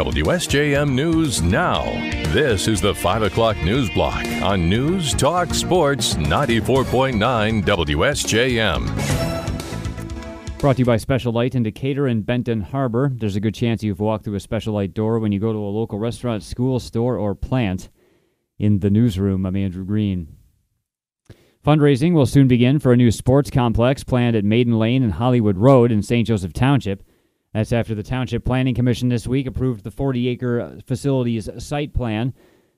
WSJM News Now. This is the 5 o'clock news block on News Talk Sports 94.9 WSJM. Brought to you by Special-Lite in Decatur and Benton Harbor. There's a good chance you've walked through a Special-Lite door when you go to a local restaurant, school, store, or plant. In the newsroom, I'm Andrew Green. Fundraising will soon begin for a new sports complex planned at Maiden Lane and Hollywood Road in St. Joseph Township. That's after the Township Planning Commission this week approved the 40 acre facility's site plan.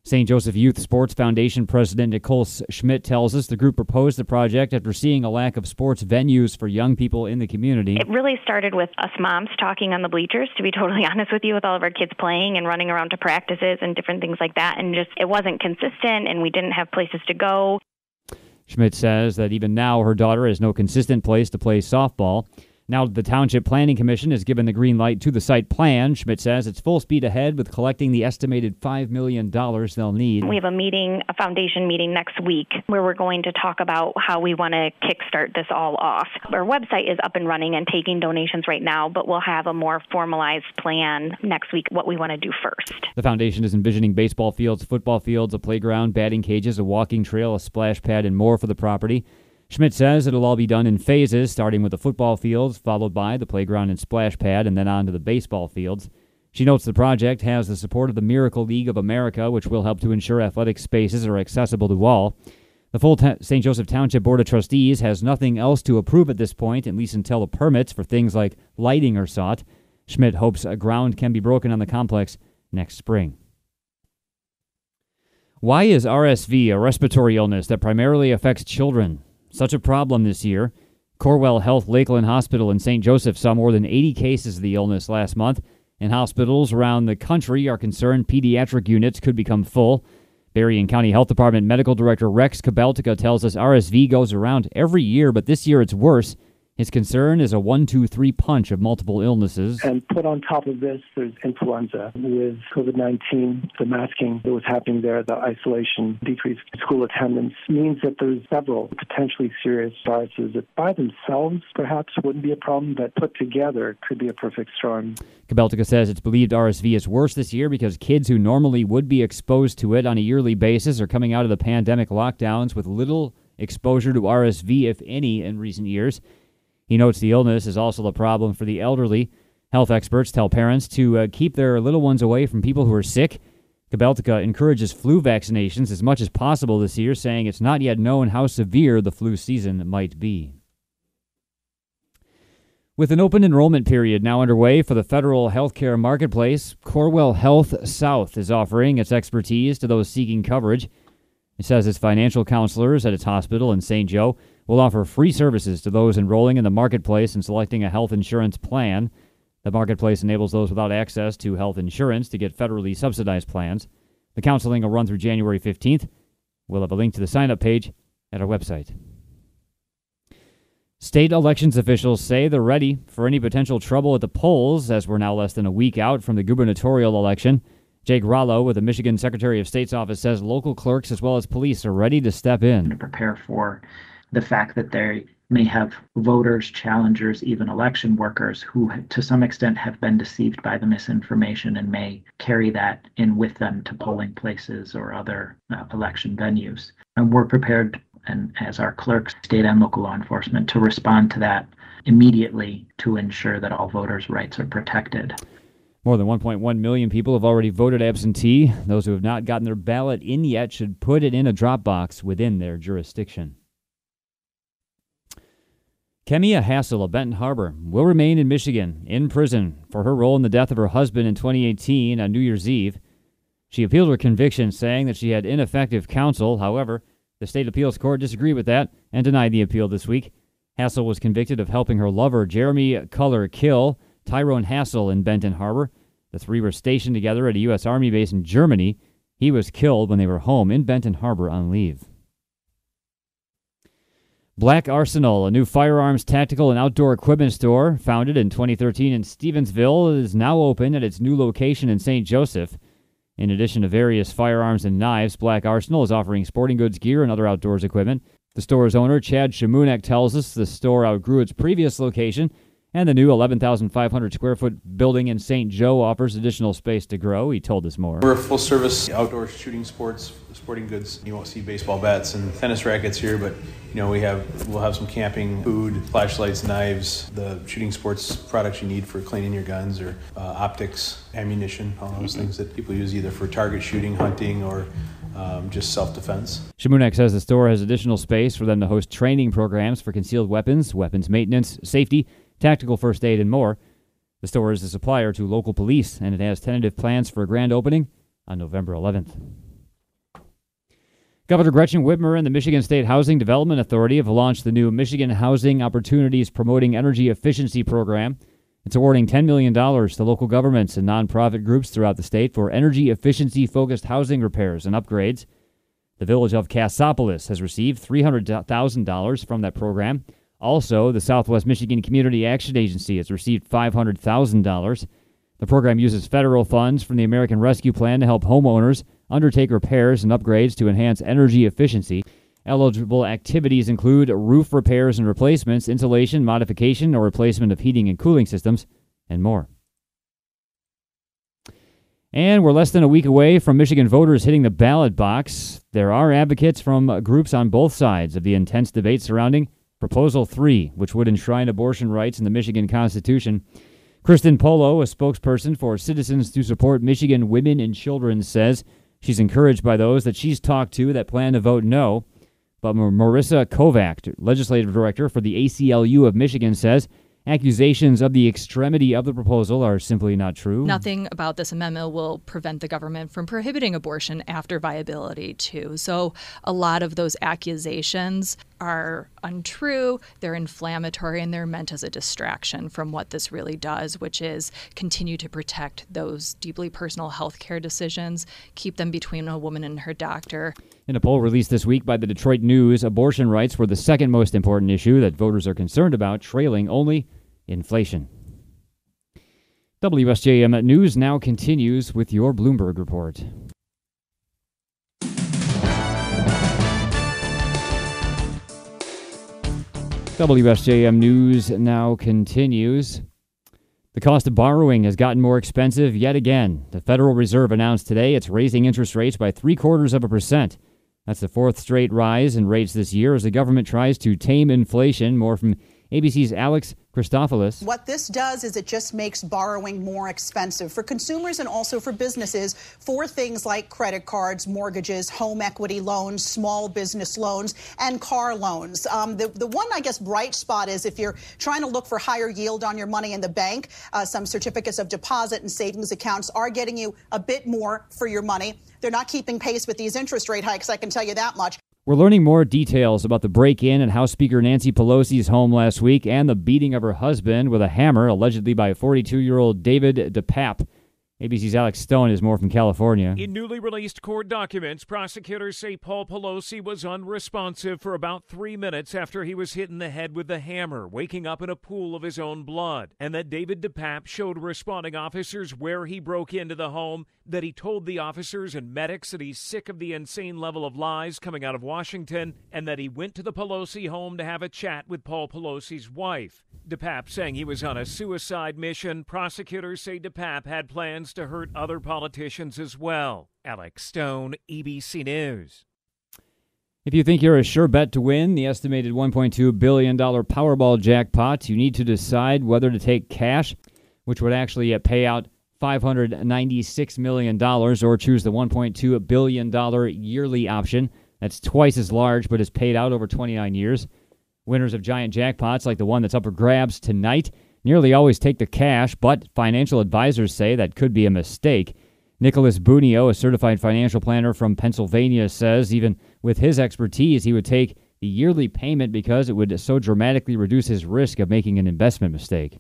St. Joseph Youth Sports Foundation President Nicole Schmidt tells us the group proposed the project after seeing a lack of sports venues for young people in the community. It really started with us moms talking on the bleachers, to be totally honest with you, with all of our kids playing and running around to practices and different things like that. And just it wasn't consistent, and we didn't have places to go. Schmidt says that even now her daughter has no consistent place to play softball. Now the Township Planning Commission has given the green light to the site plan. Schmidt says it's full speed ahead with collecting the estimated $5 million they'll need. We have a meeting, a foundation meeting next week, where we're going to talk about how we want to kickstart this all off. Our website is up and running and taking donations right now, but we'll have a more formalized plan next week what we want to do first. The foundation is envisioning baseball fields, football fields, a playground, batting cages, a walking trail, a splash pad, and more for the property. Schmidt says it'll all be done in phases, starting with the football fields, followed by the playground and splash pad, and then on to the baseball fields. She notes the project has the support of the Miracle League of America, which will help to ensure athletic spaces are accessible to all. The full St. Joseph Township Board of Trustees has nothing else to approve at this point, at least until the permits for things like lighting are sought. Schmidt hopes a ground can be broken on the complex next spring. Why is RSV a respiratory illness that primarily affects children? Such a problem this year. Corewell Health Lakeland Hospital in St. Joseph saw more than 80 cases of the illness last month, and hospitals around the country are concerned pediatric units could become full. Berrien County Health Department Medical Director Rex Cabaltica tells us RSV goes around every year, but this year it's worse. His concern is a one, two, three punch of multiple illnesses. And put on top of this, there's influenza with COVID 19, the masking that was happening there, the isolation, decreased school attendance means that there's several potentially serious viruses that by themselves perhaps wouldn't be a problem, but put together could be a perfect storm. Cabaltica says it's believed RSV is worse this year because kids who normally would be exposed to it on a yearly basis are coming out of the pandemic lockdowns with little exposure to RSV, if any, in recent years. He notes the illness is also a problem for the elderly. Health experts tell parents to uh, keep their little ones away from people who are sick. Cabaltica encourages flu vaccinations as much as possible this year, saying it's not yet known how severe the flu season might be. With an open enrollment period now underway for the federal healthcare marketplace, Corewell Health South is offering its expertise to those seeking coverage. It says its financial counselors at its hospital in St. Joe will offer free services to those enrolling in the marketplace and selecting a health insurance plan. The marketplace enables those without access to health insurance to get federally subsidized plans. The counseling will run through January 15th. We'll have a link to the sign up page at our website. State elections officials say they're ready for any potential trouble at the polls as we're now less than a week out from the gubernatorial election. Jake Rollow with the Michigan Secretary of State's office says local clerks as well as police are ready to step in. To prepare for the fact that they may have voters, challengers, even election workers who, to some extent, have been deceived by the misinformation and may carry that in with them to polling places or other uh, election venues. And we're prepared, and as our clerks, state and local law enforcement, to respond to that immediately to ensure that all voters' rights are protected. More than 1.1 million people have already voted absentee. Those who have not gotten their ballot in yet should put it in a drop box within their jurisdiction. Kemia Hassel of Benton Harbor will remain in Michigan in prison for her role in the death of her husband in 2018 on New Year's Eve. She appealed her conviction, saying that she had ineffective counsel. However, the state appeals court disagreed with that and denied the appeal this week. Hassel was convicted of helping her lover, Jeremy Cullor, kill Tyrone Hassel in Benton Harbor. The three were stationed together at a U.S. Army base in Germany. He was killed when they were home in Benton Harbor on leave. Black Arsenal, a new firearms, tactical, and outdoor equipment store founded in 2013 in Stevensville, is now open at its new location in St. Joseph. In addition to various firearms and knives, Black Arsenal is offering sporting goods gear and other outdoors equipment. The store's owner, Chad Shamunek, tells us the store outgrew its previous location and the new 11,500 square foot building in St. Joe offers additional space to grow. He told us more. We're a full service outdoor shooting sports, sporting goods. You won't see baseball bats and tennis rackets here, but you know we have we'll have some camping, food, flashlights, knives, the shooting sports products you need for cleaning your guns or uh, optics, ammunition, all those things that people use either for target shooting, hunting, or um, just self defense. Shamunek says the store has additional space for them to host training programs for concealed weapons, weapons maintenance, safety, tactical first aid, and more. The store is a supplier to local police, and it has tentative plans for a grand opening on November 11th. Governor Gretchen Whitmer and the Michigan State Housing Development Authority have launched the new Michigan Housing Opportunities Promoting Energy Efficiency Program. It's awarding $10 million to local governments and nonprofit groups throughout the state for energy efficiency focused housing repairs and upgrades. The village of Cassopolis has received $300,000 from that program. Also, the Southwest Michigan Community Action Agency has received $500,000. The program uses federal funds from the American Rescue Plan to help homeowners undertake repairs and upgrades to enhance energy efficiency. Eligible activities include roof repairs and replacements, insulation, modification, or replacement of heating and cooling systems, and more. And we're less than a week away from Michigan voters hitting the ballot box. There are advocates from groups on both sides of the intense debate surrounding Proposal 3, which would enshrine abortion rights in the Michigan Constitution. Christen Pollo, a spokesperson for Citizens to Support Michigan Women and Children, says she's encouraged by those that she's talked to that plan to vote no. But Merissa Kovach, legislative director for the ACLU of Michigan, says Accusations of the extremity of the proposal are simply not true. Nothing about this amendment will prevent the government from prohibiting abortion after viability, too. So, a lot of those accusations are untrue, they're inflammatory, and they're meant as a distraction from what this really does, which is continue to protect those deeply personal health care decisions, keep them between a woman and her doctor. In a poll released this week by the Detroit News, abortion rights were the second most important issue that voters are concerned about, trailing only inflation. WSJM News now continues with your Bloomberg report. WSJM News now continues. The cost of borrowing has gotten more expensive yet again. The Federal Reserve announced today it's raising interest rates by three quarters of a percent. That's the fourth straight rise in rates this year as the government tries to tame inflation. More from ABC's Alex Christoforous. What this does is it just makes borrowing more expensive for consumers and also for businesses for things like credit cards, mortgages, home equity loans, small business loans, and car loans. Um, the, the one, I guess, bright spot is if you're trying to look for higher yield on your money in the bank, uh, some certificates of deposit and savings accounts are getting you a bit more for your money. They're not keeping pace with these interest rate hikes, I can tell you that much. We're learning more details about the break in at House Speaker Nancy Pelosi's home last week and the beating of her husband with a hammer, allegedly by 42 year old David DePape. ABC's Alex Stone is more from California. In newly released court documents, prosecutors say Paul Pelosi was unresponsive for about three minutes after he was hit in the head with the hammer, waking up in a pool of his own blood, and that David DePape showed responding officers where he broke into the home, that he told the officers and medics that he's sick of the insane level of lies coming out of Washington, and that he went to the Pelosi home to have a chat with Paul Pelosi's wife. DePape saying he was on a suicide mission. Prosecutors say DePape had plans to hurt other politicians as well. Alex Stone, ABC News. If you think you're a sure bet to win the estimated $1.2 billion Powerball jackpot, you need to decide whether to take cash, which would actually uh, pay out $596 million, or choose the $1.2 billion yearly option. That's twice as large, but is paid out over 29 years. Winners of giant jackpots, like the one that's up for grabs tonight, nearly always take the cash, but financial advisors say that could be a mistake. Nicholas Bunio, a certified financial planner from Pennsylvania, says even with his expertise, he would take the yearly payment because it would so dramatically reduce his risk of making an investment mistake.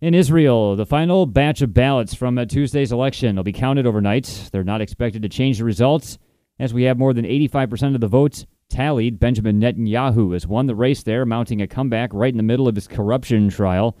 In Israel, the final batch of ballots from uh, Tuesday's election will be counted overnight. They're not expected to change the results, as we have more than 85% of the votes tallied, Benjamin Netanyahu has won the race there, mounting a comeback right in the middle of his corruption trial.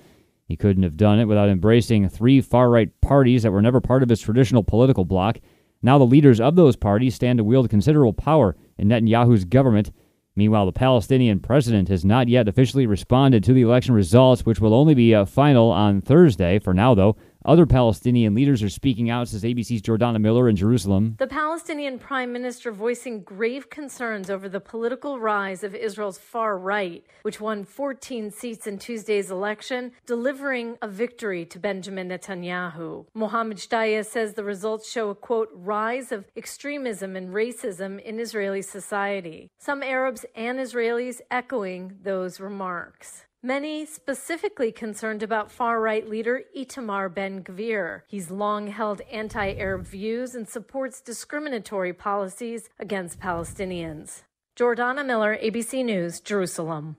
He couldn't have done it without embracing three far right parties that were never part of his traditional political bloc. Now the leaders of those parties stand to wield considerable power in Netanyahu's government. Meanwhile, the Palestinian president has not yet officially responded to the election results, which will only be uh, final on Thursday. For now, though, other Palestinian leaders are speaking out, says ABC's Jordana Miller in Jerusalem. The Palestinian prime minister voicing grave concerns over the political rise of Israel's far right, which won 14 seats in Tuesday's election, delivering a victory to Benjamin Netanyahu. Mohammed Shtaya says the results show a quote, rise of extremism and racism in Israeli society. Some Arabs and Israelis echoing those remarks. Many specifically concerned about far right leader Itamar Ben Gvir. He's long held anti Arab views and supports discriminatory policies against Palestinians. Jordana Miller, ABC News, Jerusalem.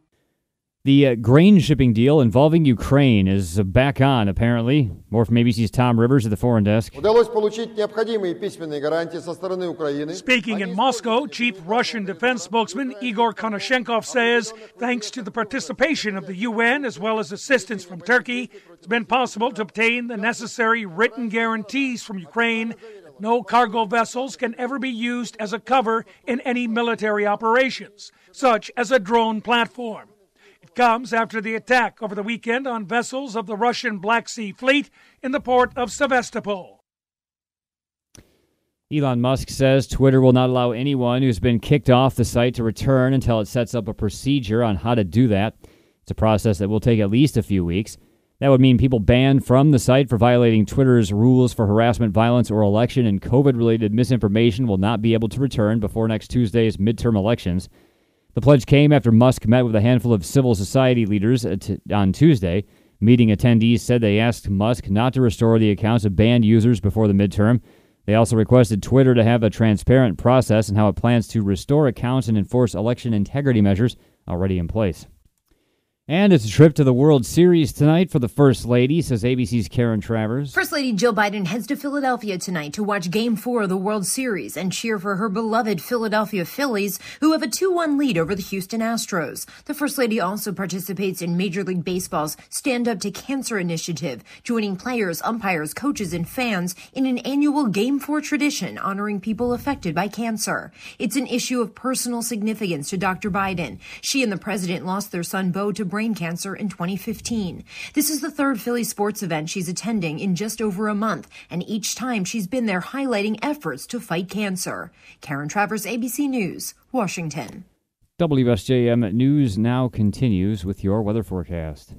The uh, grain shipping deal involving Ukraine is uh, back on, apparently. More from ABC's Tom Rivers at the foreign desk. Speaking in Moscow, Chief Russian Defense Spokesman Igor Konashenkov says thanks to the participation of the UN as well as assistance from Turkey, it's been possible to obtain the necessary written guarantees from Ukraine no cargo vessels can ever be used as a cover in any military operations, such as a drone platform comes after the attack over the weekend on vessels of the Russian Black Sea Fleet in the port of Sevastopol. Elon Musk says Twitter will not allow anyone who's been kicked off the site to return until it sets up a procedure on how to do that. It's a process that will take at least a few weeks. That would mean people banned from the site for violating Twitter's rules for harassment, violence, or election and COVID related misinformation will not be able to return before next Tuesday's midterm elections. The pledge came after Musk met with a handful of civil society leaders uh, on Tuesday. Meeting attendees said they asked Musk not to restore the accounts of banned users before the midterm. They also requested Twitter to have a transparent process in how it plans to restore accounts and enforce election integrity measures already in place. And it's a trip to the World Series tonight for the First Lady, says ABC's Karen Travers. First Lady Jill Biden heads to Philadelphia tonight to watch Game 4 of the World Series and cheer for her beloved Philadelphia Phillies, who have a 2 1 lead over the Houston Astros. The First Lady also participates in Major League Baseball's Stand Up to Cancer initiative, joining players, umpires, coaches, and fans in an annual Game 4 tradition honoring people affected by cancer. It's an issue of personal significance to Dr. Biden. She and the president lost their son Beau to brain cancer in 2015. This is the third Philly sports event she's attending in just over a month, and each time she's been there highlighting efforts to fight cancer. Karen Travers, ABC News, Washington. WSJM News now continues with your weather forecast.